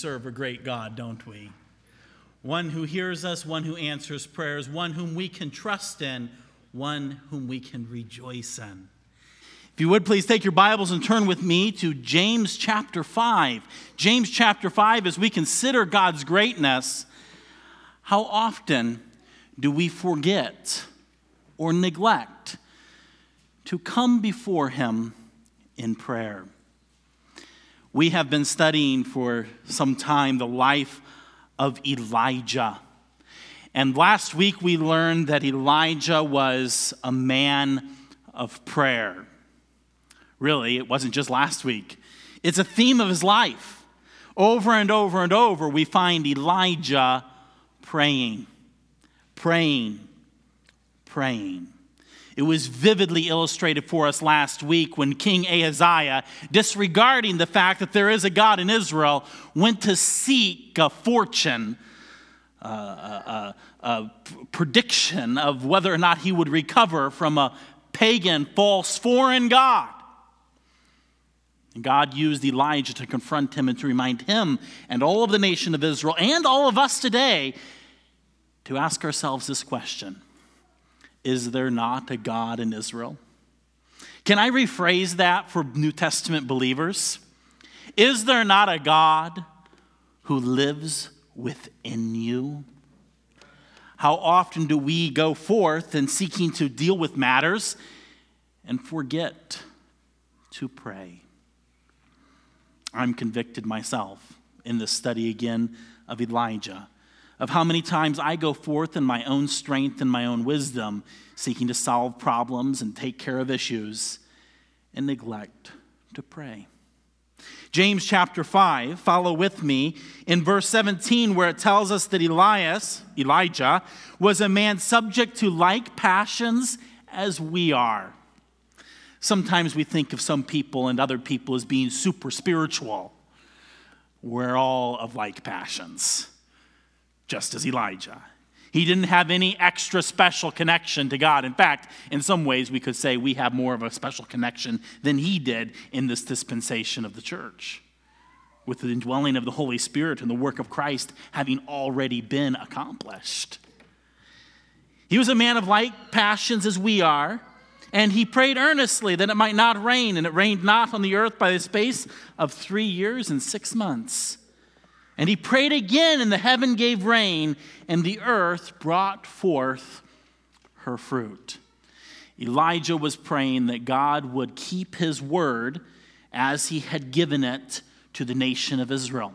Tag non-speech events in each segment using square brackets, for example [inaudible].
serve a great God, don't we? One who hears us, one who answers prayers, one whom we can trust in, one whom we can rejoice in. If you would please take your Bibles and turn with me to James chapter 5. James chapter 5, as we consider God's greatness, how often do we forget or neglect to come before Him in prayer? We have been studying for some time the life of Elijah. And last week we learned that Elijah was a man of prayer. Really, it wasn't just last week, it's a theme of his life. Over and over and over, we find Elijah praying, praying, praying. It was vividly illustrated for us last week when King Ahaziah, disregarding the fact that there is a God in Israel, went to seek a fortune, a, a, a prediction of whether or not he would recover from a pagan, false, foreign God. And God used Elijah to confront him and to remind him and all of the nation of Israel and all of us today to ask ourselves this question is there not a God in Israel? Can I rephrase that for New Testament believers? Is there not a God who lives within you? How often do we go forth in seeking to deal with matters and forget to pray? I'm convicted myself in this study again of Elijah of how many times I go forth in my own strength and my own wisdom, seeking to solve problems and take care of issues, and neglect to pray. James chapter 5, follow with me in verse 17, where it tells us that Elias, Elijah, was a man subject to like passions as we are. Sometimes we think of some people and other people as being super spiritual. We're all of like passions just as Elijah. He didn't have any extra special connection to God. In fact, in some ways, we could say we have more of a special connection than he did in this dispensation of the church, with the indwelling of the Holy Spirit and the work of Christ having already been accomplished. He was a man of like passions as we are, and he prayed earnestly that it might not rain, and it rained not on the earth by the space of three years and six months. And he prayed again, and the heaven gave rain, and the earth brought forth her fruit. Elijah was praying that God would keep his word as he had given it to the nation of Israel.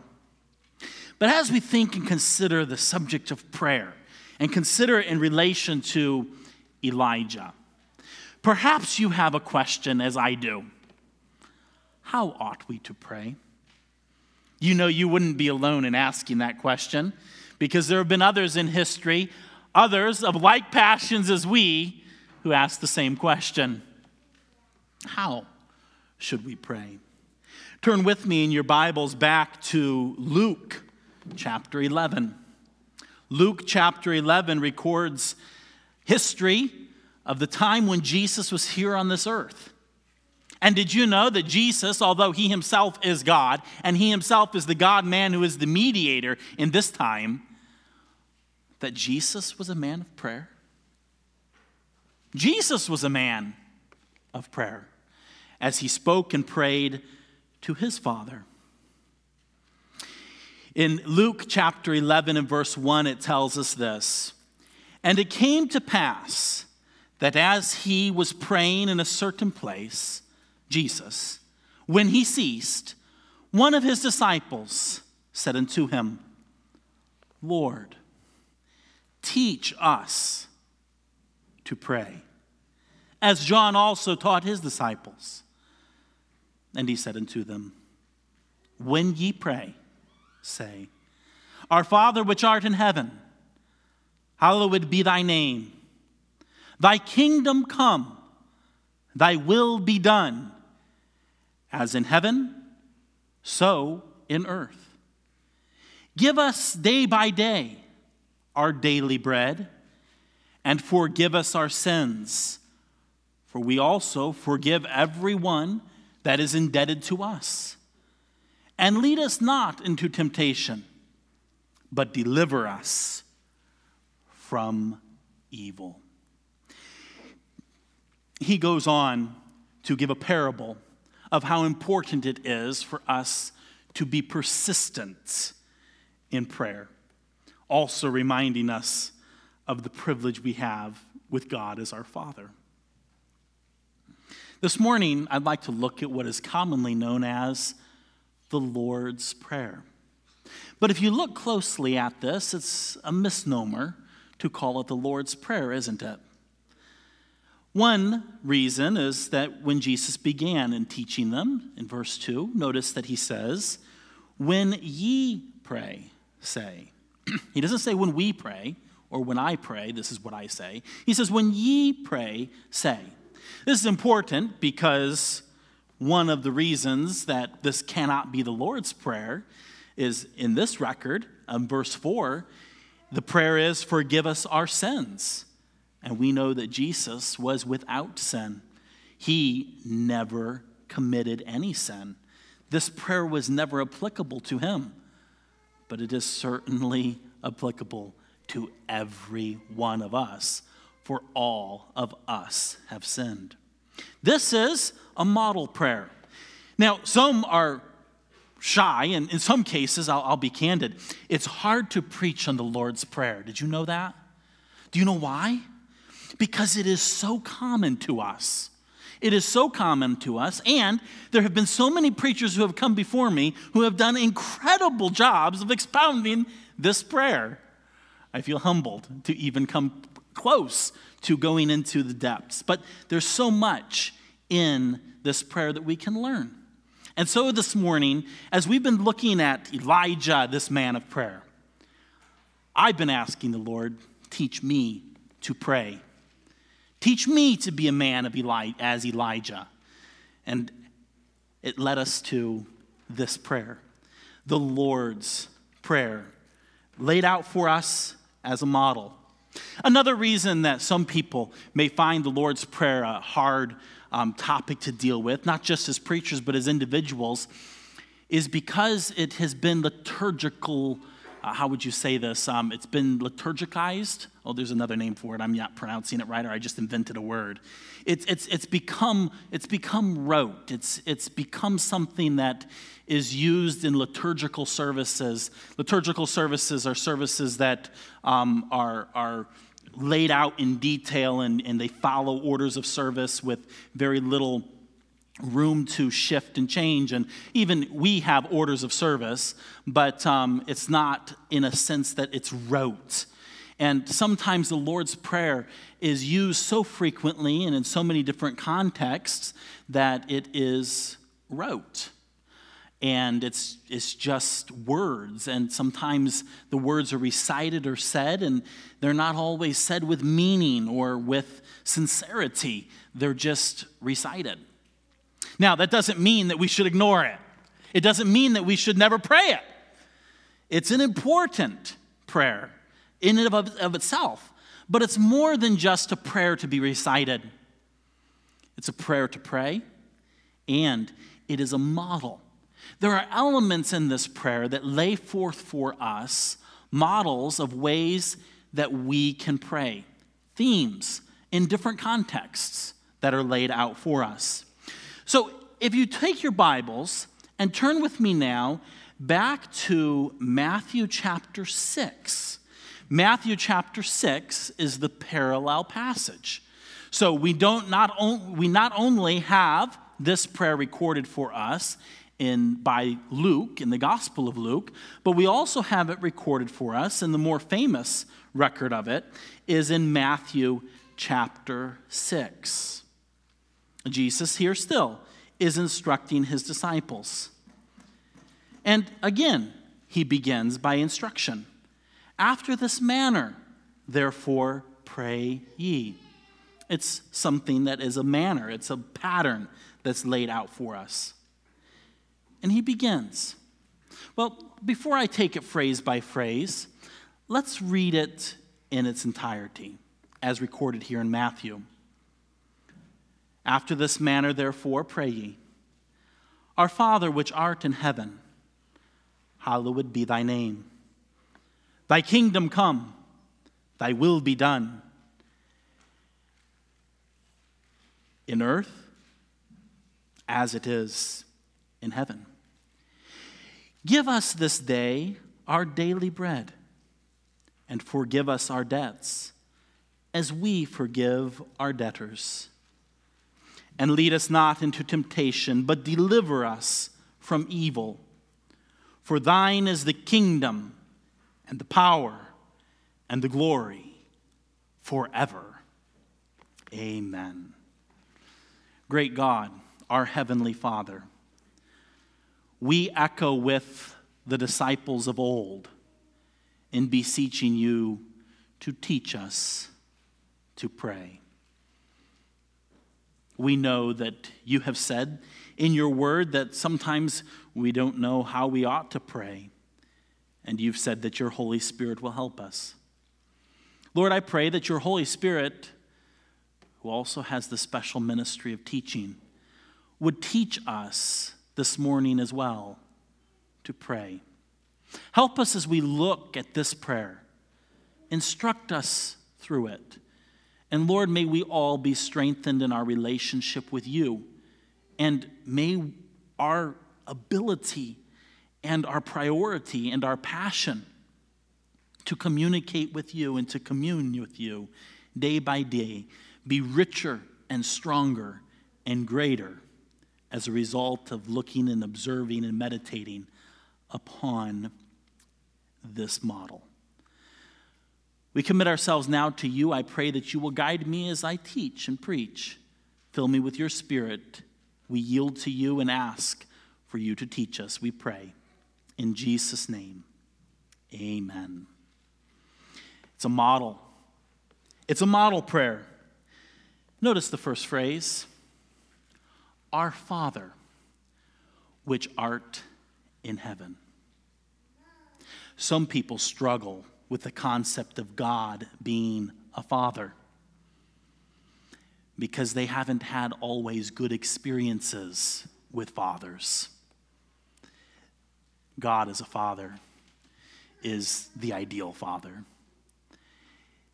But as we think and consider the subject of prayer and consider it in relation to Elijah, perhaps you have a question as I do. How ought we to pray? You know, you wouldn't be alone in asking that question because there have been others in history, others of like passions as we, who ask the same question How should we pray? Turn with me in your Bibles back to Luke chapter 11. Luke chapter 11 records history of the time when Jesus was here on this earth. And did you know that Jesus, although he himself is God, and he himself is the God man who is the mediator in this time, that Jesus was a man of prayer? Jesus was a man of prayer as he spoke and prayed to his Father. In Luke chapter 11 and verse 1, it tells us this And it came to pass that as he was praying in a certain place, Jesus, when he ceased, one of his disciples said unto him, Lord, teach us to pray, as John also taught his disciples. And he said unto them, When ye pray, say, Our Father which art in heaven, hallowed be thy name. Thy kingdom come, thy will be done as in heaven, so in earth. Give us day by day our daily bread, and forgive us our sins, for we also forgive everyone that is indebted to us. And lead us not into temptation, but deliver us from evil. He goes on to give a parable of how important it is for us to be persistent in prayer, also reminding us of the privilege we have with God as our Father. This morning, I'd like to look at what is commonly known as the Lord's Prayer. But if you look closely at this, it's a misnomer to call it the Lord's Prayer, isn't it? One reason is that when Jesus began in teaching them in verse 2, notice that he says, When ye pray, say. [clears throat] he doesn't say when we pray or when I pray, this is what I say. He says, When ye pray, say. This is important because one of the reasons that this cannot be the Lord's Prayer is in this record, um, verse 4, the prayer is, Forgive us our sins. And we know that Jesus was without sin. He never committed any sin. This prayer was never applicable to him, but it is certainly applicable to every one of us, for all of us have sinned. This is a model prayer. Now, some are shy, and in some cases, I'll, I'll, be candid, it's hard to preach on the Lord's Prayer. Did you know that? Do you know why? Because it is so common to us. It is so common to us, and there have been so many preachers who have come before me who have done incredible jobs of expounding this prayer. I feel humbled to even come close to going into the depths. But there's so much in this prayer that we can learn. And so this morning, as we've been looking at Elijah, this man of prayer, I've been asking the Lord, teach me to pray. Teach me to be a man of Eli- as Elijah. And it led us to this prayer, the Lord's Prayer, laid out for us as a model. Another reason that some people may find the Lord's Prayer a hard um, topic to deal with, not just as preachers, but as individuals, is because it has been liturgical. Uh, how would you say this? Um, it's been liturgicized. Oh, there's another name for it. I'm not pronouncing it right, or I just invented a word. It's, it's, it's, become, it's become rote. It's, it's become something that is used in liturgical services. Liturgical services are services that um, are, are laid out in detail and, and they follow orders of service with very little room to shift and change. And even we have orders of service, but um, it's not in a sense that it's rote. And sometimes the Lord's Prayer is used so frequently and in so many different contexts that it is rote and it's, it's just words. And sometimes the words are recited or said, and they're not always said with meaning or with sincerity. They're just recited. Now, that doesn't mean that we should ignore it, it doesn't mean that we should never pray it. It's an important prayer in and of, of itself, but it's more than just a prayer to be recited. It's a prayer to pray, and it is a model there are elements in this prayer that lay forth for us models of ways that we can pray, themes in different contexts that are laid out for us. So if you take your Bibles and turn with me now back to Matthew chapter 6. Matthew chapter 6 is the parallel passage. So we don't not on, we not only have this prayer recorded for us in, by Luke, in the Gospel of Luke, but we also have it recorded for us, and the more famous record of it is in Matthew chapter 6. Jesus, here still, is instructing his disciples. And again, he begins by instruction. After this manner, therefore, pray ye. It's something that is a manner, it's a pattern that's laid out for us. And he begins. Well, before I take it phrase by phrase, let's read it in its entirety, as recorded here in Matthew. After this manner, therefore, pray ye Our Father which art in heaven, hallowed be thy name. Thy kingdom come, thy will be done. In earth as it is in heaven. Give us this day our daily bread, and forgive us our debts, as we forgive our debtors. And lead us not into temptation, but deliver us from evil. For thine is the kingdom, and the power, and the glory forever. Amen. Great God, our Heavenly Father we echo with the disciples of old in beseeching you to teach us to pray. We know that you have said in your word that sometimes we don't know how we ought to pray, and you've said that your Holy Spirit will help us. Lord, I pray that your Holy Spirit, who also has the special ministry of teaching, would teach us this morning as well to pray. Help us as we look at this prayer. Instruct us through it. And Lord, may we all be strengthened in our relationship with you. And may our ability and our priority and our passion to communicate with you and to commune with you day by day be richer and stronger and greater as a result of looking and observing and meditating upon this model. We commit ourselves now to you. I pray that you will guide me as I teach and preach. Fill me with your spirit. We yield to you and ask for you to teach us, we pray. In Jesus' name, amen. It's a model. It's a model prayer. Notice the first phrase our Father, which art in heaven. Some people struggle with the concept of God being a father because they haven't had always good experiences with fathers. God as a father is the ideal father.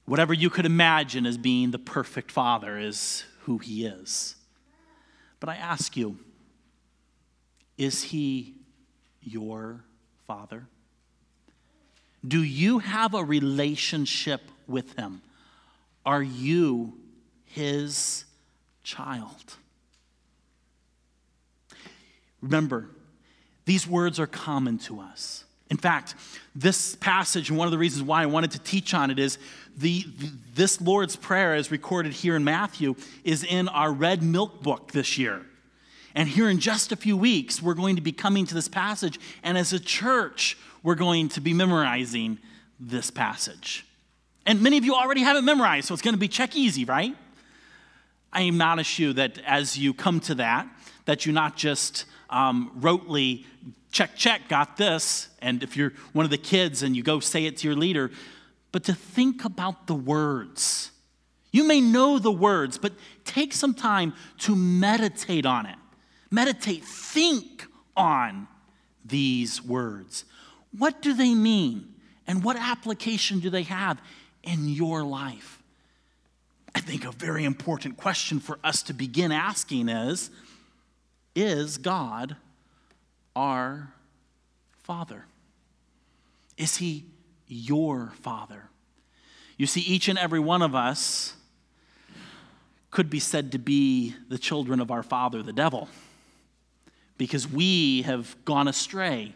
Whatever you could imagine as being the perfect father is who he is. But I ask you, is he your father? Do you have a relationship with him? Are you his child? Remember, these words are common to us. In fact, this passage, and one of the reasons why I wanted to teach on it is the, this Lord's Prayer, as recorded here in Matthew, is in our red milk book this year. And here in just a few weeks, we're going to be coming to this passage, and as a church, we're going to be memorizing this passage. And many of you already have it memorized, so it's going to be check easy, right? I admonish you that as you come to that, that you not just um, rotely check, check, got this. And if you're one of the kids and you go say it to your leader, but to think about the words. You may know the words, but take some time to meditate on it. Meditate, think on these words. What do they mean? And what application do they have in your life? I think a very important question for us to begin asking is Is God our Father? Is He your Father? You see, each and every one of us could be said to be the children of our Father, the devil, because we have gone astray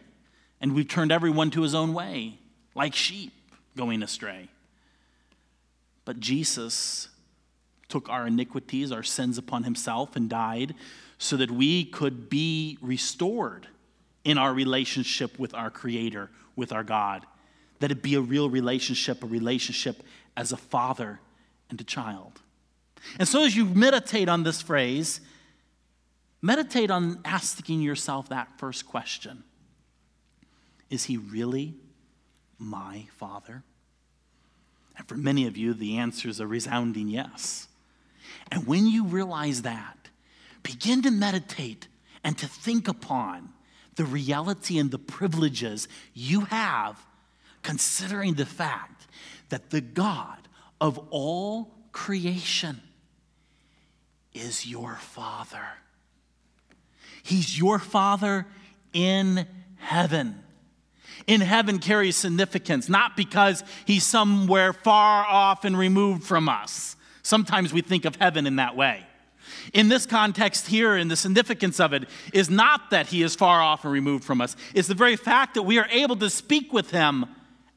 and we've turned everyone to his own way, like sheep going astray. But Jesus took our iniquities, our sins upon himself, and died so that we could be restored in our relationship with our Creator, with our God. That it be a real relationship, a relationship as a father and a child. And so, as you meditate on this phrase, meditate on asking yourself that first question Is he really my father? And for many of you, the answer is a resounding yes. And when you realize that, begin to meditate and to think upon the reality and the privileges you have, considering the fact that the God of all creation is your Father. He's your Father in heaven. In heaven carries significance, not because he's somewhere far off and removed from us. Sometimes we think of heaven in that way. In this context here, and the significance of it is not that he is far off and removed from us, it's the very fact that we are able to speak with him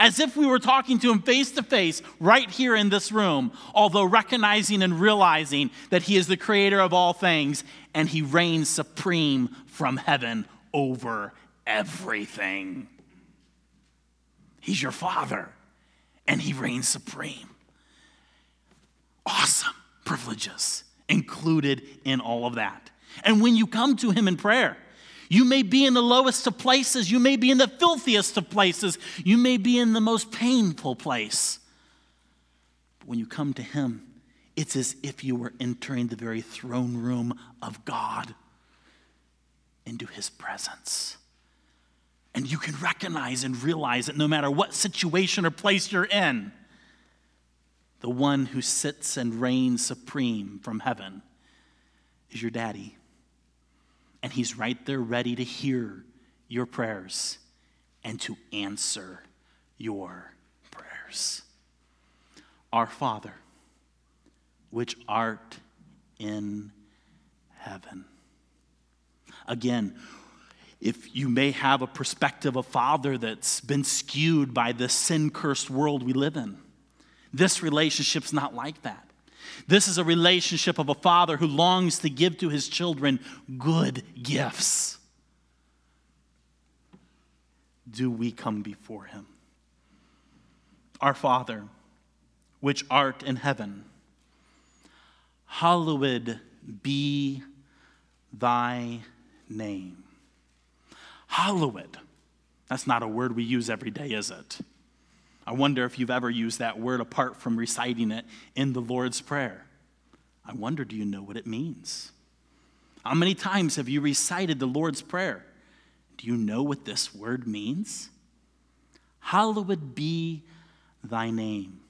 as if we were talking to him face to face right here in this room, although recognizing and realizing that he is the creator of all things and he reigns supreme from heaven over everything. He's your father and he reigns supreme. Awesome privileges included in all of that. And when you come to him in prayer, you may be in the lowest of places. You may be in the filthiest of places. You may be in the most painful place. But when you come to Him, it's as if you were entering the very throne room of God into His presence. And you can recognize and realize that no matter what situation or place you're in, the one who sits and reigns supreme from heaven is your daddy. And He's right there ready to hear your prayers and to answer your prayers. Our Father, which art in heaven. Again, if you may have a perspective of Father that's been skewed by the sin cursed world we live in, this relationship's not like that. This is a relationship of a father who longs to give to his children good gifts. Do we come before him? Our Father, which art in heaven, hallowed be thy name. Hallowed. That's not a word we use every day, is it? I wonder if you've ever used that word apart from reciting it in the Lord's Prayer. I wonder, do you know what it means? How many times have you recited the Lord's Prayer? Do you know what this word means? Hallowed be thy name.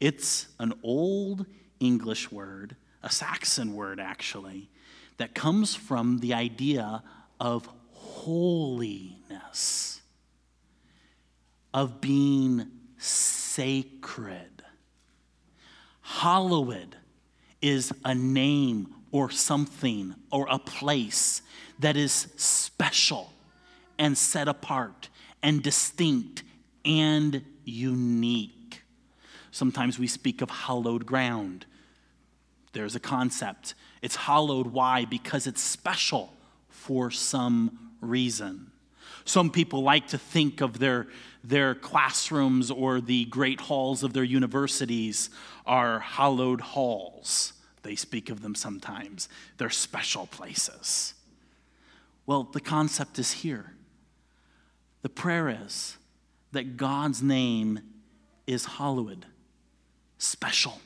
It's an old English word, a Saxon word actually, that comes from the idea of holiness of being sacred. Hallowed is a name or something or a place that is special and set apart and distinct and unique. Sometimes we speak of hallowed ground. There's a concept. It's hallowed. Why? Because it's special for some reason. Some people like to think of their, their classrooms or the great halls of their universities are hallowed halls. They speak of them sometimes. They're special places. Well, the concept is here. The prayer is that God's name is hallowed, special,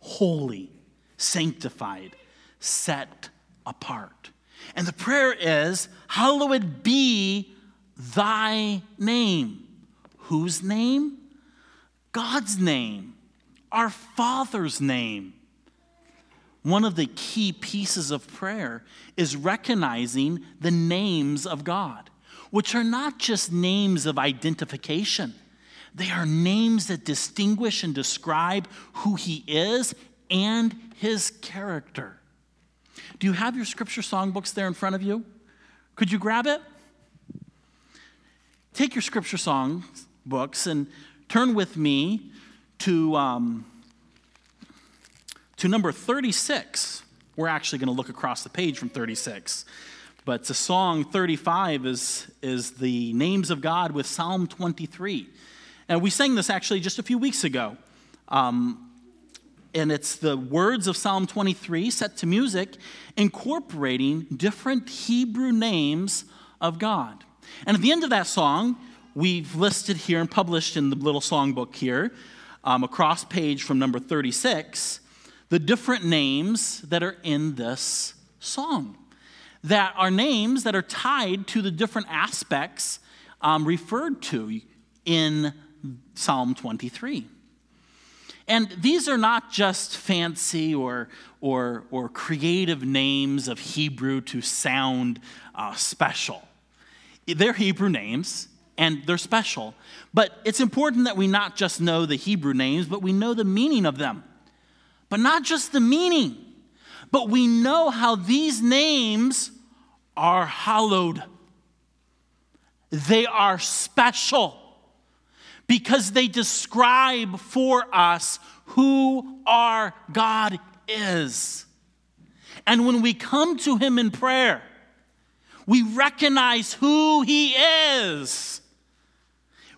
holy, sanctified, set apart. And the prayer is, Hallowed be thy name. Whose name? God's name, our Father's name. One of the key pieces of prayer is recognizing the names of God, which are not just names of identification. They are names that distinguish and describe who He is and His character. Do you have your scripture songbooks there in front of you? Could you grab it? Take your scripture song books and turn with me to, um, to number 36. We're actually going to look across the page from 36. But the song 35 is, is the names of God with Psalm 23. And we sang this actually just a few weeks ago. Um, and it's the words of Psalm 23 set to music, incorporating different Hebrew names of God. And at the end of that song, we've listed here and published in the little songbook here, um, across page from number 36, the different names that are in this song. that are names that are tied to the different aspects um, referred to in Psalm 23. And these are not just fancy or, or, or creative names of Hebrew to sound uh, special. They're Hebrew names and they're special. But it's important that we not just know the Hebrew names, but we know the meaning of them. But not just the meaning, but we know how these names are hallowed. They are special because they describe for us who our God is. And when we come to Him in prayer, we recognize who He is.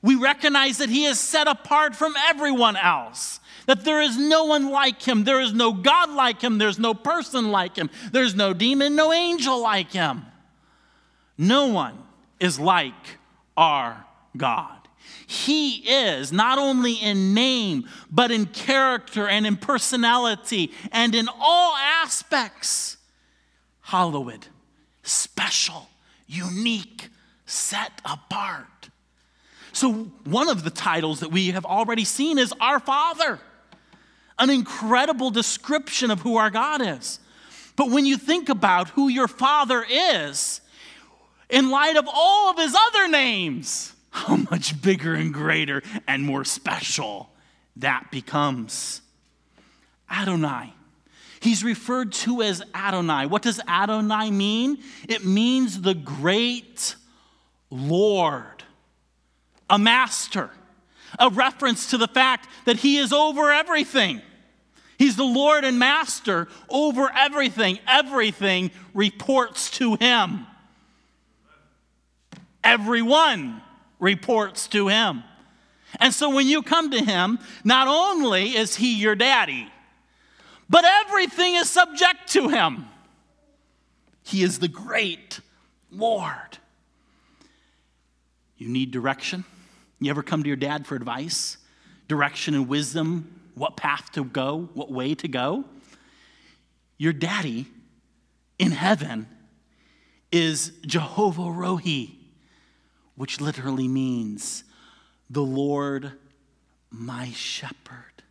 We recognize that He is set apart from everyone else, that there is no one like Him, there is no God like Him, there's no person like Him, there's no demon, no angel like Him. No one is like our God. He is, not only in name, but in character and in personality and in all aspects, hallowed, special, unique, set apart. So, one of the titles that we have already seen is Our Father, an incredible description of who our God is. But when you think about who your Father is, in light of all of his other names, how much bigger and greater and more special that becomes. Adonai. He's referred to as Adonai. What does Adonai mean? It means the great Lord, a master, a reference to the fact that he is over everything. He's the Lord and master over everything. Everything reports to him. Everyone reports to him. And so when you come to him, not only is he your daddy, but everything is subject to him. He is the great Lord. You need direction? You ever come to your dad for advice, direction and wisdom, what path to go, what way to go? Your daddy in heaven is Jehovah Rohi which literally means the Lord my shepherd.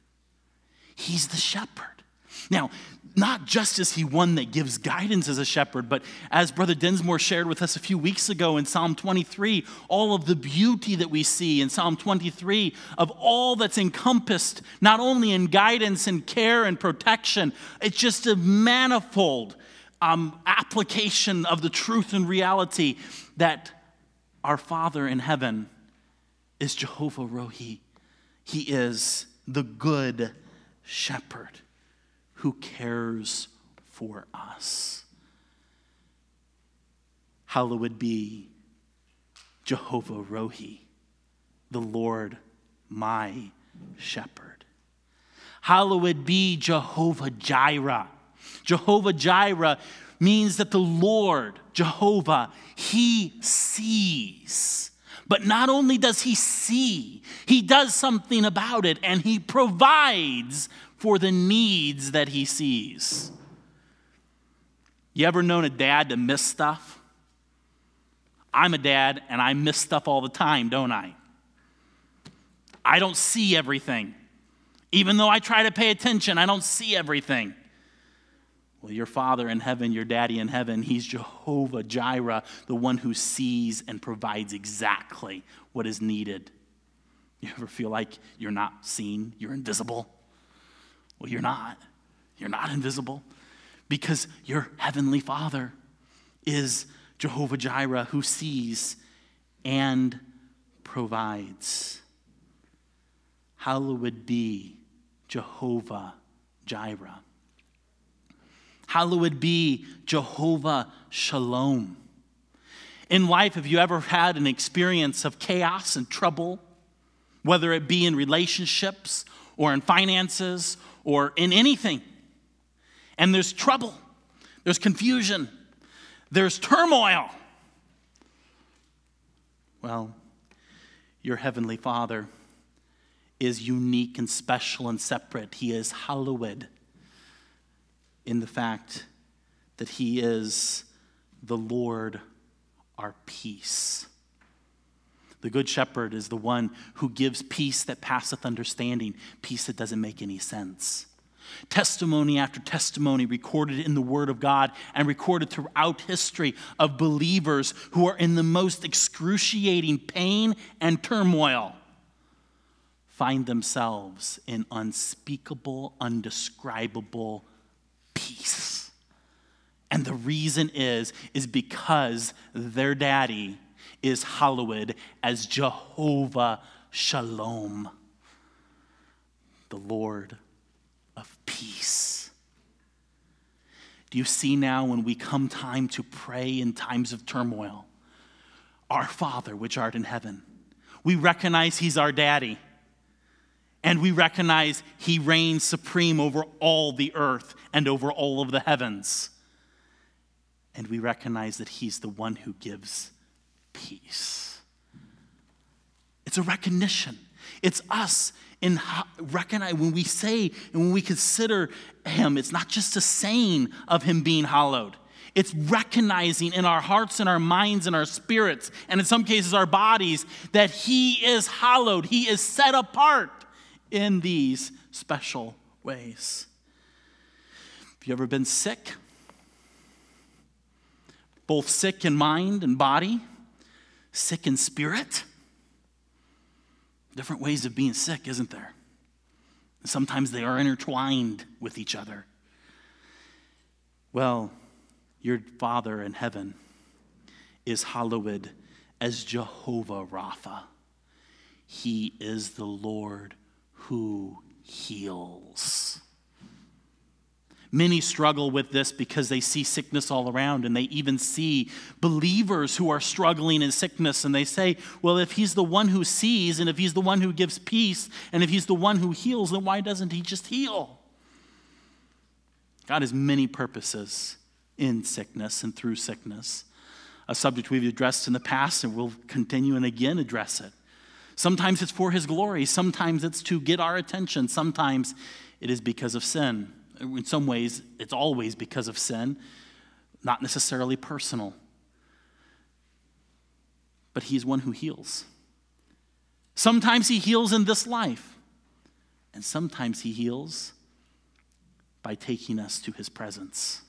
He's the shepherd. Now, not just is he one that gives guidance as a shepherd, but as Brother Dinsmore shared with us a few weeks ago in Psalm 23, all of the beauty that we see in Psalm 23 of all that's encompassed, not only in guidance and care and protection, it's just a manifold um, application of the truth and reality that our Father in heaven is Jehovah Rohi. He is the good shepherd who cares for us. Hallowed be Jehovah Rohi, the Lord my shepherd. Hallowed be Jehovah Jireh. Jehovah Jireh means that the Lord, Jehovah, He sees. But not only does He see, He does something about it and He provides for the needs that He sees. You ever known a dad to miss stuff? I'm a dad and I miss stuff all the time, don't I? I don't see everything. Even though I try to pay attention, I don't see everything. Well, your Father in heaven, your daddy in heaven, he's Jehovah Jireh, the one who sees and provides exactly what is needed. You ever feel like you're not seen, you're invisible? Well, you're not. You're not invisible because your heavenly Father is Jehovah Jireh who sees and provides. Hallowed be Jehovah Jireh. Hallowed be Jehovah Shalom. In life, have you ever had an experience of chaos and trouble, whether it be in relationships or in finances or in anything? And there's trouble, there's confusion, there's turmoil. Well, your heavenly Father is unique and special and separate. He is hallowed in the fact that He is the Lord our peace. The Good Shepherd is the one who gives peace that passeth understanding, peace that doesn't make any sense. Testimony after testimony recorded in the Word of God and recorded throughout history of believers who are in the most excruciating pain and turmoil find themselves in unspeakable, undescribable peace. And the reason is is because their daddy is hallowed as Jehovah Shalom, the Lord of peace. Do you see now when we come time to pray in times of turmoil? Our Father, which art in heaven, we recognize He's our daddy and we recognize he reigns supreme over all the earth and over all of the heavens. And we recognize that he's the one who gives peace. It's a recognition. It's us in recognize when we say and when we consider him, it's not just a saying of him being hallowed. It's recognizing in our hearts and our minds and our spirits, and in some cases our bodies, that He is hallowed. He is set apart in these special ways. Have you ever been sick? Both sick in mind and body, sick in spirit? Different ways of being sick, isn't there? Sometimes they are intertwined with each other. Well, your Father in heaven is hallowed as Jehovah Rapha. He is the Lord who heals. Many struggle with this because they see sickness all around and they even see believers who are struggling in sickness and they say, well, if he's the one who sees and if he's the one who gives peace and if he's the one who heals, then why doesn't he just heal? God has many purposes in sickness and through sickness, a subject we've addressed in the past and we'll continue and again address it. Sometimes it's for His glory, sometimes it's to get our attention, sometimes it is because of sin. In some ways, it's always because of sin, not necessarily personal. But He's one who heals. Sometimes He heals in this life, and sometimes He heals by taking us to His presence.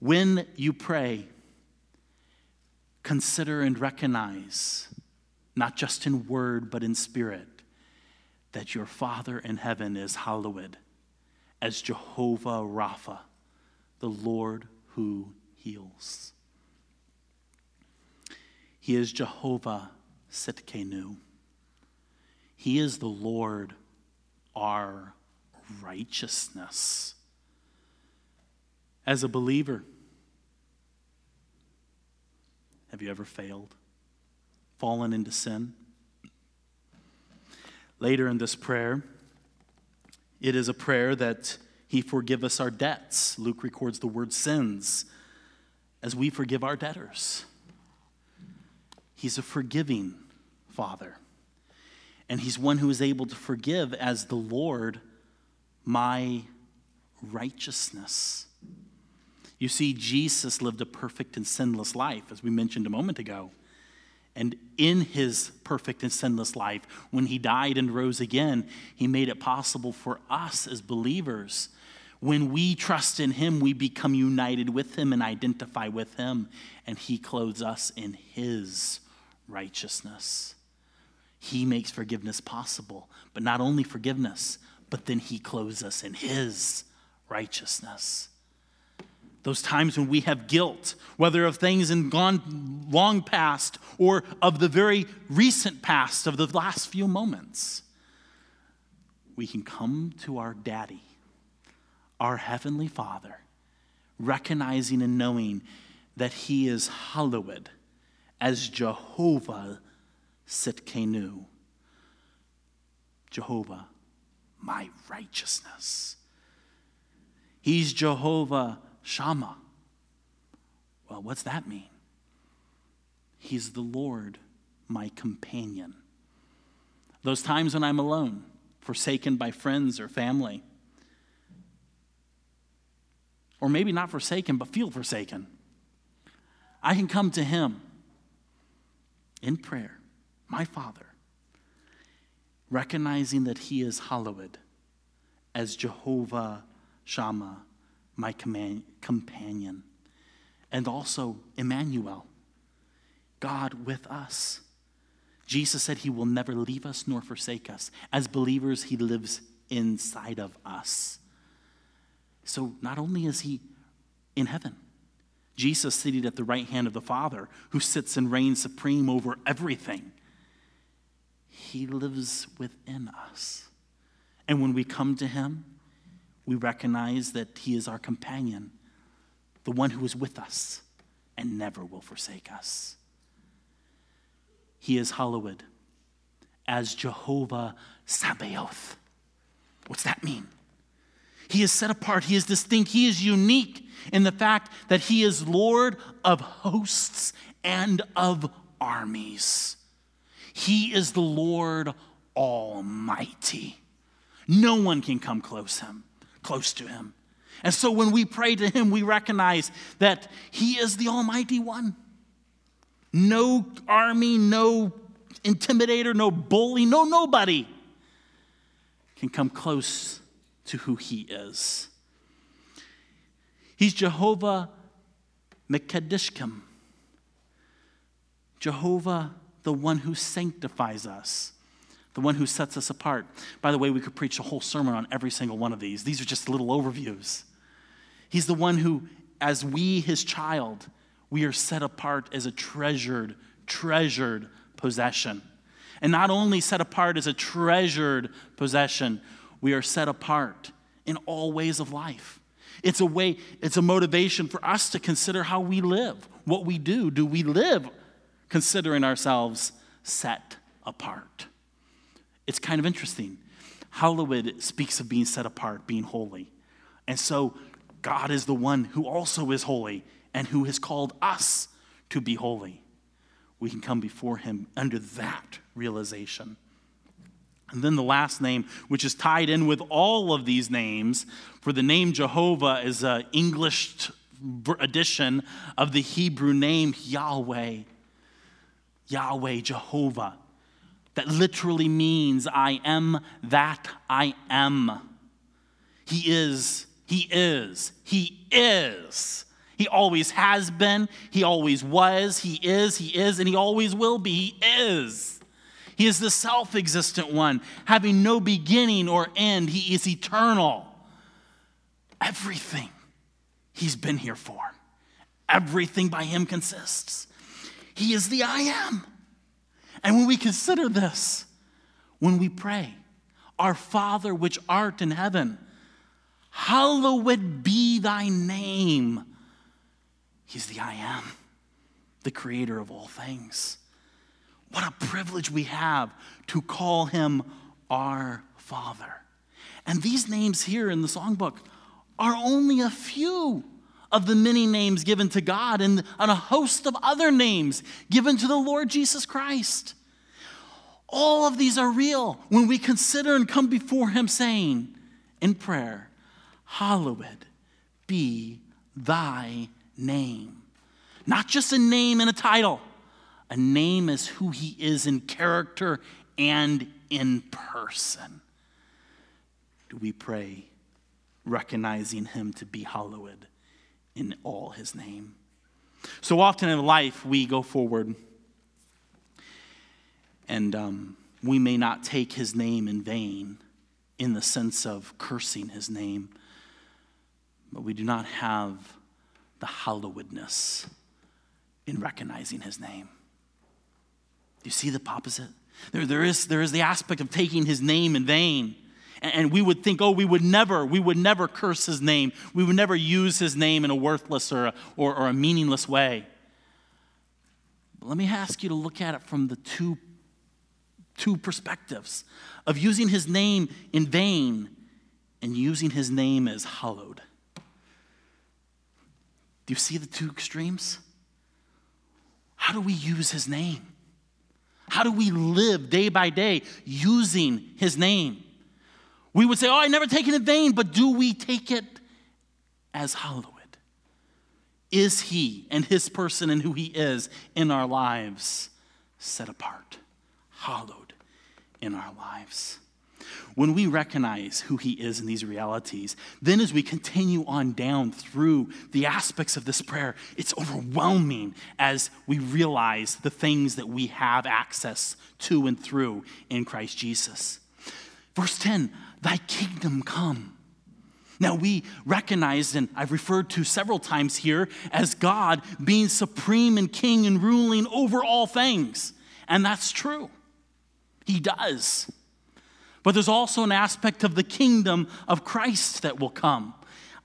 When you pray, consider and recognize not just in word, but in spirit, that your Father in heaven is hallowed as Jehovah Rapha, the Lord who heals. He is Jehovah Tsidkenu. He is the Lord, our righteousness. As a believer, have you ever failed? fallen into sin. Later in this prayer, it is a prayer that he forgive us our debts. Luke records the word sins as we forgive our debtors. He's a forgiving Father. And he's one who is able to forgive as the Lord, my righteousness. You see, Jesus lived a perfect and sinless life, as we mentioned a moment ago. And in his perfect and sinless life, when he died and rose again, he made it possible for us as believers. When we trust in him, we become united with him and identify with him, and he clothes us in his righteousness. He makes forgiveness possible, but not only forgiveness, but then he clothes us in his righteousness those times when we have guilt, whether of things in gone long past or of the very recent past, of the last few moments, we can come to our daddy, our heavenly father, recognizing and knowing that he is hallowed as Jehovah Tsidkenu. Jehovah, my righteousness. He's Jehovah Shammah. Well, what's that mean? He's the Lord, my companion. Those times when I'm alone, forsaken by friends or family, or maybe not forsaken, but feel forsaken, I can come to Him in prayer, my Father, recognizing that He is hallowed as Jehovah Shammah, my companion, and also Emmanuel, God with us. Jesus said he will never leave us nor forsake us. As believers, he lives inside of us. So not only is he in heaven, Jesus seated at the right hand of the Father, who sits and reigns supreme over everything, he lives within us. And when we come to him, we recognize that he is our companion, the one who is with us and never will forsake us. He is hallowed as Jehovah Sabaoth. What's that mean? He is set apart, he is distinct, he is unique in the fact that he is Lord of hosts and of armies. He is the Lord Almighty. No one can come close him, close to him. And so when we pray to him, we recognize that he is the Almighty One. No army, no intimidator, no bully, no nobody can come close to who he is. He's Jehovah Mekadishkim, Jehovah, the one who sanctifies us, the one who sets us apart. By the way, we could preach a whole sermon on every single one of these. These are just little overviews. He's the one who, as we, his child, we are set apart as a treasured, treasured possession. And not only set apart as a treasured possession, we are set apart in all ways of life. It's a way, it's a motivation for us to consider how we live, what we do. Do we live considering ourselves set apart? It's kind of interesting. Hallowed speaks of being set apart, being holy. And so God is the one who also is holy and who has called us to be holy. We can come before him under that realization. And then the last name, which is tied in with all of these names, for the name Jehovah is an English edition of the Hebrew name Yahweh. Yahweh, Jehovah. That literally means I am that I am. He is, He is, He is. He always has been, He always was, He is, He is, and He always will be. He is. He is the self existent one, having no beginning or end. He is eternal. Everything he's been here for, everything by him consists. He is the I am. And when we consider this, when we pray, Our Father which art in heaven, hallowed be thy name. He's the I am, the creator of all things. What a privilege we have to call him our Father. And these names here in the songbook are only a few of the many names given to God and, and a host of other names given to the Lord Jesus Christ. All of these are real when we consider and come before Him saying in prayer, Hallowed be thy name. Not just a name and a title a name is who he is in character and in person. Do we pray, recognizing him to be hallowed in all his name? So often in life, we go forward and um, we may not take his name in vain in the sense of cursing his name, but we do not have the hallowedness in recognizing his name Do you see the opposite? There, there, is, there is the aspect of taking his name in vain. And, we would think, oh, we would never, we would never curse his name. We would never use his name in a worthless or a, or, or a meaningless way. But let me ask you to look at it from the two, two perspectives of using his name in vain and using his name as hallowed. Do you see the two extremes? How do we use his name? How do we live day by day using his name? We would say, Oh, I never take it in vain, but do we take it as hallowed? is He and His person and who He is in our lives set apart, hallowed in our lives. When we recognize who He is in these realities, then as we continue on down through the aspects of this prayer, it's overwhelming as we realize the things that we have access to and through in Christ Jesus. Verse 10 Thy kingdom come. Now, we recognize, and I've referred to several times here, as God being supreme and king and ruling over all things. And that's true. He does. But there's also an aspect of the kingdom of Christ that will come.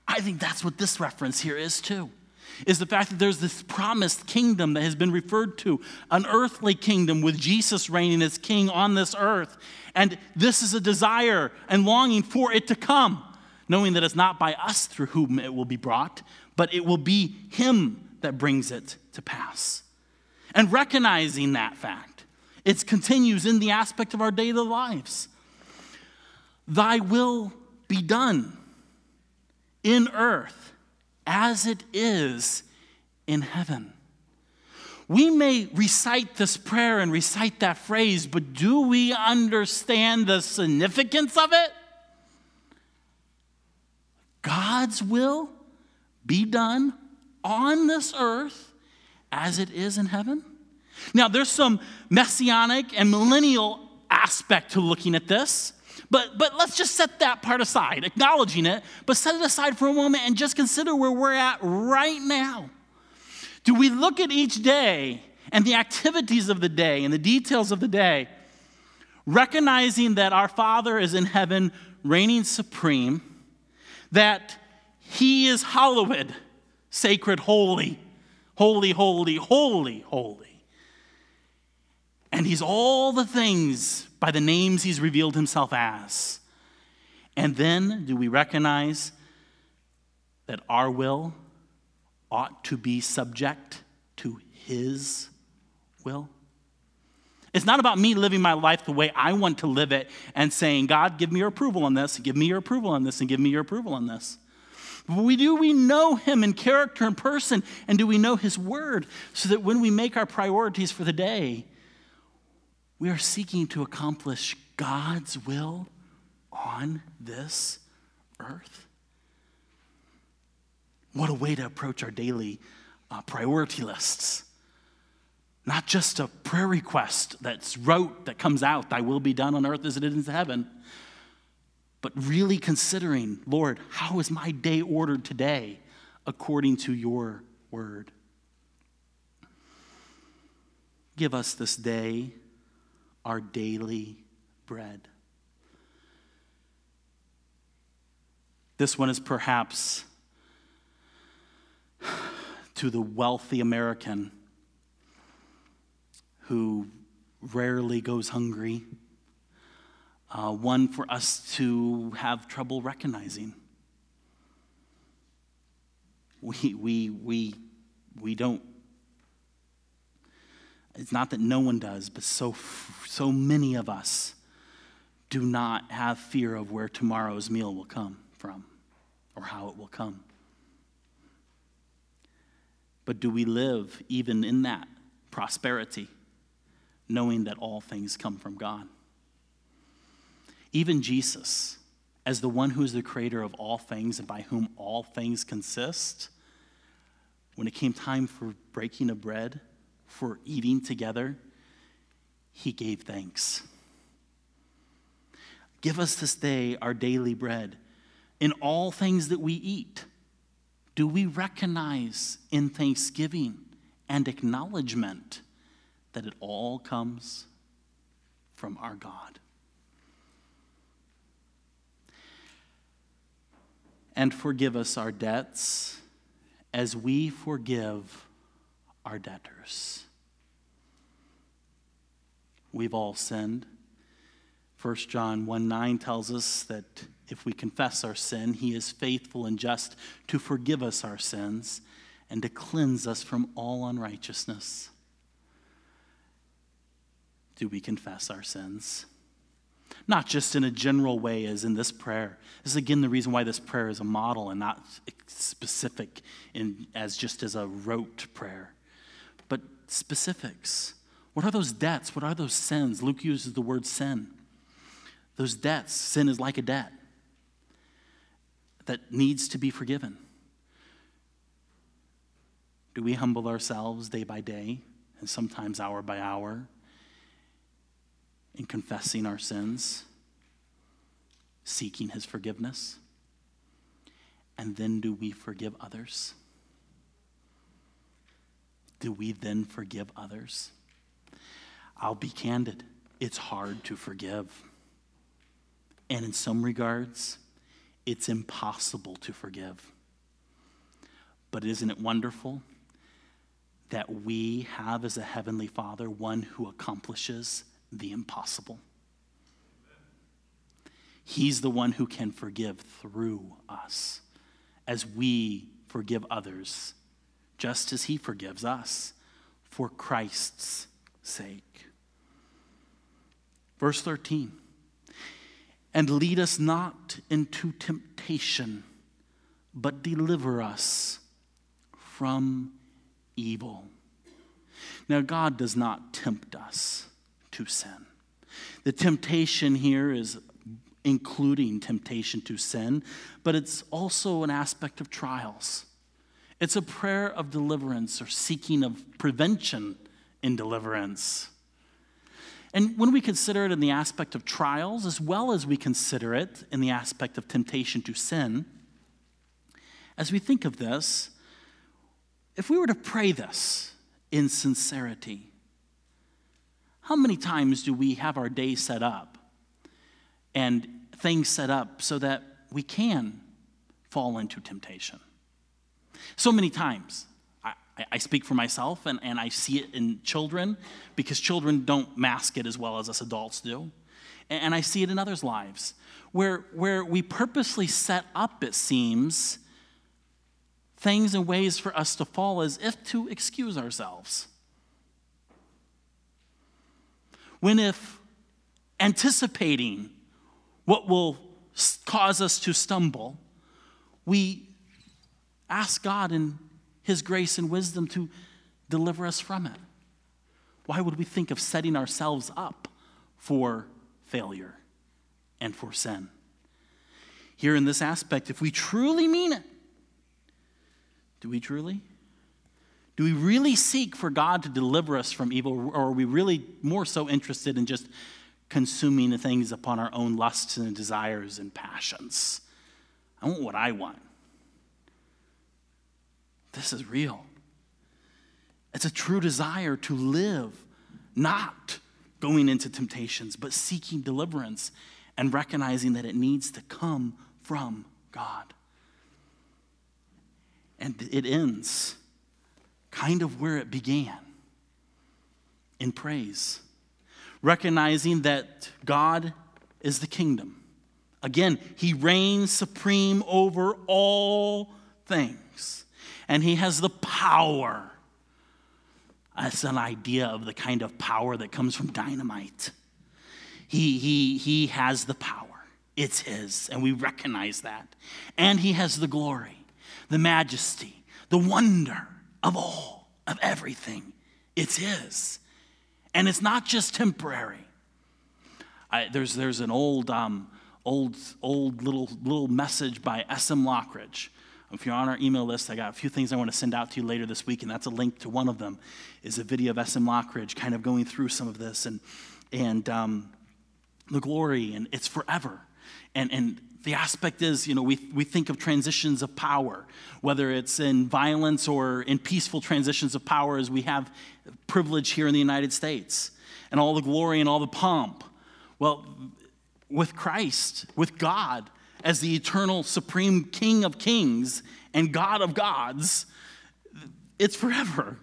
I think that's what this reference here is too. Is the fact that there's this promised kingdom that has been referred to, an earthly kingdom with Jesus reigning as king on this earth. And this is a desire and longing for it to come, knowing that it's not by us through whom it will be brought, but it will be Him that brings it to pass. And recognizing that fact, it continues in the aspect of our daily lives. Thy will be done in earth as it is in heaven. We may recite this prayer and recite that phrase, but do we understand the significance of it? God's will be done on this earth as it is in heaven. Now, there's some messianic and millennial aspect to looking at this. But, but let's just set that part aside, acknowledging it, but set it aside for a moment and just consider where we're at right now. Do we look at each day and the activities of the day and the details of the day, recognizing that our Father is in heaven, reigning supreme, that He is hallowed, sacred, holy, holy, holy, holy, holy. And He's all the things by the names he's revealed himself as. And then do we recognize that our will ought to be subject to his will? It's not about me living my life the way I want to live it and saying, God, give me your approval on this, give me your approval on this, and give me your approval on this. But we do we know him in character and person, and do we know his word so that when we make our priorities for the day, we are seeking to accomplish God's will on this earth. What a way to approach our daily uh, priority lists. Not just a prayer request that's rote that comes out, Thy will be done on earth as it is in heaven, but really considering, Lord, how is my day ordered today according to your word? Give us this day our daily bread. This one is perhaps to the wealthy American who rarely goes hungry, uh, one for us to have trouble recognizing. We, we, we, we don't it's not that no one does, but so, so many of us do not have fear of where tomorrow's meal will come from or how it will come. But do we live even in that prosperity, knowing that all things come from God? Even Jesus, as the one who is the creator of all things and by whom all things consist, when it came time for breaking of bread, for eating together, he gave thanks. Give us this day our daily bread. In all things that we eat, do we recognize in thanksgiving and acknowledgement that it all comes from our God? And forgive us our debts as we forgive our debtors. We've all sinned. 1 John 1 9 tells us that if we confess our sin, he is faithful and just to forgive us our sins and to cleanse us from all unrighteousness. Do we confess our sins? not just in a general way as in this prayer. This is again the reason why this prayer is a model and not specific in, as just as a rote prayer, specifics. What are those debts? What are those sins? Luke uses the word sin. Those debts, sin is like a debt that needs to be forgiven. Do we humble ourselves day by day and sometimes hour by hour in confessing our sins, seeking His forgiveness? And then do we forgive others? Do we then forgive others? I'll be candid. It's hard to forgive. And in some regards, it's impossible to forgive. But isn't it wonderful that we have as a Heavenly Father one who accomplishes the impossible? He's the one who can forgive through us as we forgive others, just as He forgives us for Christ's sake. Verse 13 And lead us not into temptation, but deliver us from evil. Now, God does not tempt us to sin. The temptation here is including temptation to sin, but it's also an aspect of trials. It's a prayer of deliverance or seeking of prevention in deliverance. And when we consider it in the aspect of trials, as well as we consider it in the aspect of temptation to sin, as we think of this, if we were to pray this in sincerity, how many times do we have our day set up and things set up so that we can fall into temptation? So many times. I, I speak for myself and, and I see it in children because children don't mask it as well as us adults do. And, and I see it in others' lives where, where we purposely set up, it seems, things and ways for us to fall as if to excuse ourselves. When if anticipating what will cause us to stumble, we ask God in his grace and wisdom to deliver us from it. Why would we think of setting ourselves up for failure and for sin? Here in this aspect, if we truly mean it, do we truly? Do we really seek for God to deliver us from evil, or are we really more so interested in just consuming the things upon our own lusts and desires and passions? I want what I want. This is real. It's a true desire to live, not going into temptations, but seeking deliverance and recognizing that it needs to come from God. And it ends kind of where it began in praise, recognizing that God is the kingdom. Again, He reigns supreme over all things and he has the power. That's an idea of the kind of power that comes from dynamite. He, he, he has the power, it's his, and we recognize that. And he has the glory, the majesty, the wonder of all, of everything. It's his. And it's not just temporary. I, there's, there's an old, um, old, old little, little message by S.M. Lockridge if you're on our email list, I got a few things I want to send out to you later this week, and that's a link to one of them. Is a video of S.M. Lockridge kind of going through some of this and and um, the glory, and it's forever. And and the aspect is, you know, we we think of transitions of power, whether it's in violence or in peaceful transitions of power, as we have privilege here in the United States, and all the glory and all the pomp. Well, with Christ, with God as the eternal supreme King of kings and God of gods, it's forever.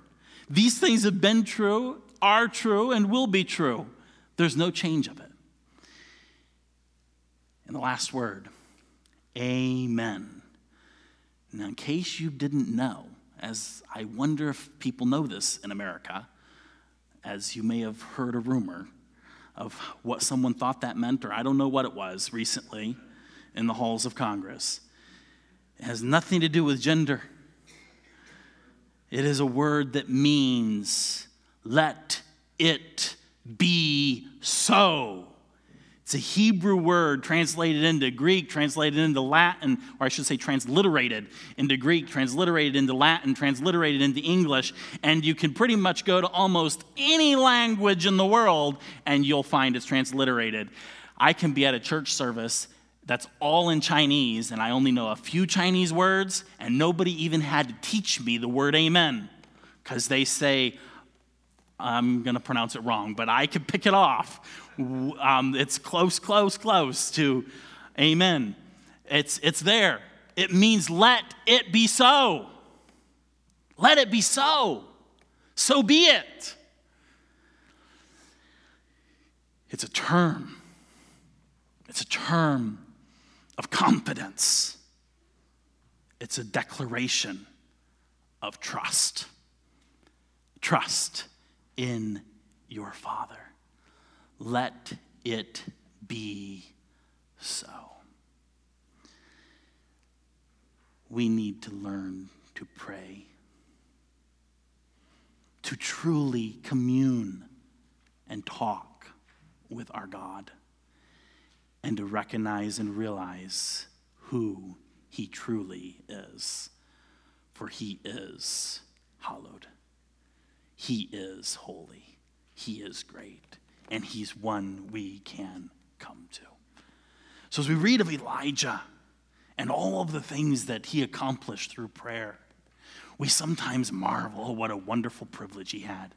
These things have been true, are true, and will be true. There's no change of it. And the last word, Amen. Now, in case you didn't know, as I wonder if people know this in America, as you may have heard a rumor of what someone thought that meant, or I don't know what it was recently in the halls of Congress. It has nothing to do with gender. It is a word that means, let it be so. It's a Hebrew word translated into Greek, translated into Latin, or I should say transliterated into Greek, transliterated into Latin, transliterated into English. And you can pretty much go to almost any language in the world and you'll find it's transliterated. I can be at a church service that's all in Chinese, and I only know a few Chinese words, and nobody even had to teach me the word amen because they say, I'm going to pronounce it wrong, but I could pick it off. Um, it's close, close, close to amen. It's, it's there. It means let it be so. Let it be so. So be it. It's a term. It's a term of confidence. It's a declaration of trust. Trust in your Father. Let it be so. We need to learn to pray, to truly commune and talk with our God, and to recognize and realize who He truly is. For He is hallowed. He is holy, He is great, and He's one we can come to. So, as we read of Elijah and all of the things that he accomplished through prayer, we sometimes marvel what a wonderful privilege he had.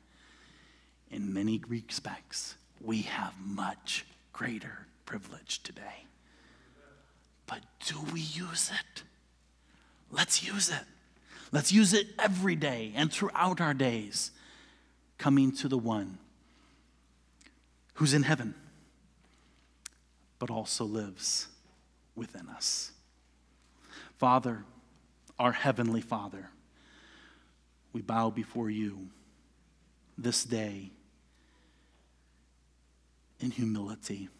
In many respects, we have much greater privilege today. But do we use it? Let's use it. Let's use it every day and throughout our days coming to the one who's in heaven, but also lives within us. Father, our heavenly Father, we bow before you this day in humility.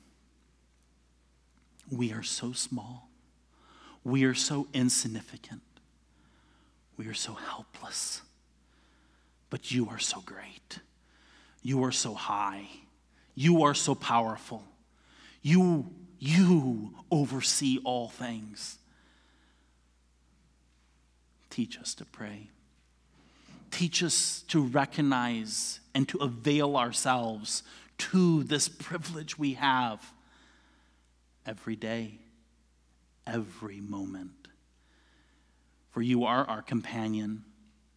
We are so small. We are so insignificant. We are so helpless. But you are so great. You are so high. You are so powerful. You, you oversee all things. Teach us to pray. Teach us to recognize and to avail ourselves to this privilege we have every day, every moment. For you are our companion.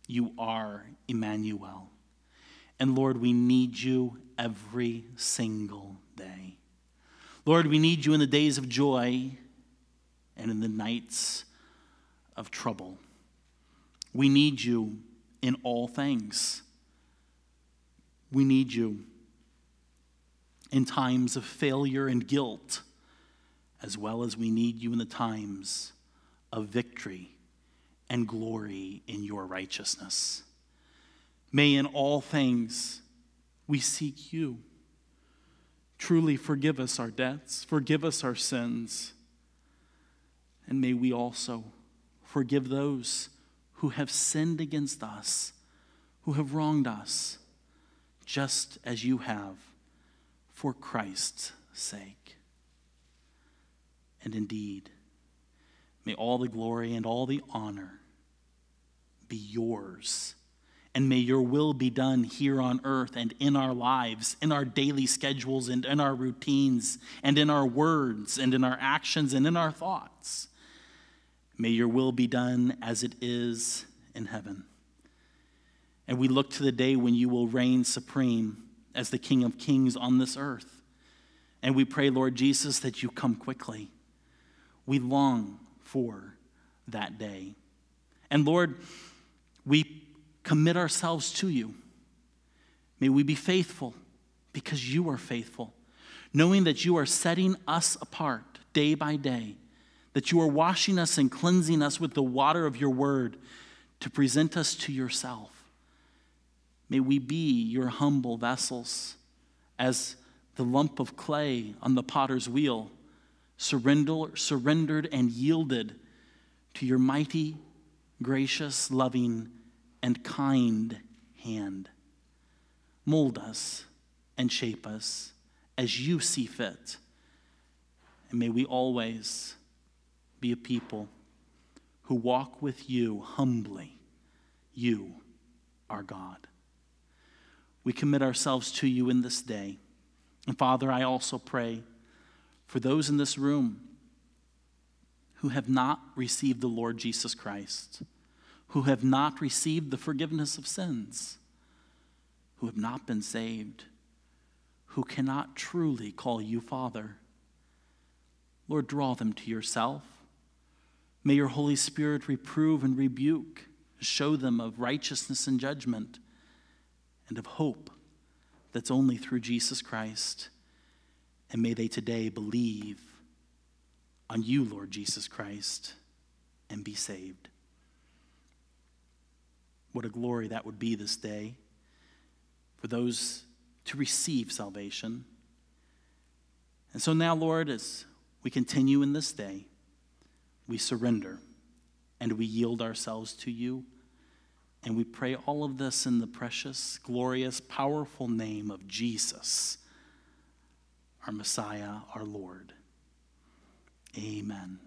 You are Emmanuel. And Lord, we need you every single day. Lord, we need you in the days of joy and in the nights of trouble. We need you in all things. We need you in times of failure and guilt, as well as we need you in the times of victory and glory in your righteousness. May in all things we seek you. Truly forgive us our debts, forgive us our sins, and may we also forgive those who have sinned against us, who have wronged us, just as you have for Christ's sake. And indeed, May all the glory and all the honor be yours. And may your will be done here on earth and in our lives, in our daily schedules and in our routines, and in our words and in our actions and in our thoughts. May your will be done as it is in heaven. And we look to the day when you will reign supreme as the King of Kings on this earth. And we pray, Lord Jesus, that you come quickly. We long for that day. And Lord, we commit ourselves to you. May we be faithful because you are faithful, knowing that you are setting us apart day by day, that you are washing us and cleansing us with the water of your word to present us to yourself. May we be your humble vessels as the lump of clay on the potter's wheel, surrender, surrendered and yielded to your mighty, gracious, loving, and kind hand. Mold us and shape us as you see fit. And may we always be a people who walk with you humbly. You are God. We commit ourselves to you in this day. And Father, I also pray for those in this room who have not received the Lord Jesus Christ, who have not received the forgiveness of sins, who have not been saved, who cannot truly call you Father. Lord, draw them to yourself. May your Holy Spirit reprove and rebuke, show them of righteousness and judgment, and of hope that's only through Jesus Christ. And may they today believe on you, Lord Jesus Christ, and be saved. What a glory that would be this day for those to receive salvation. And so now, Lord, as we continue in this day, we surrender and we yield ourselves to you. And we pray all of this in the precious, glorious, powerful name of Jesus, our Messiah, our Lord. Amen.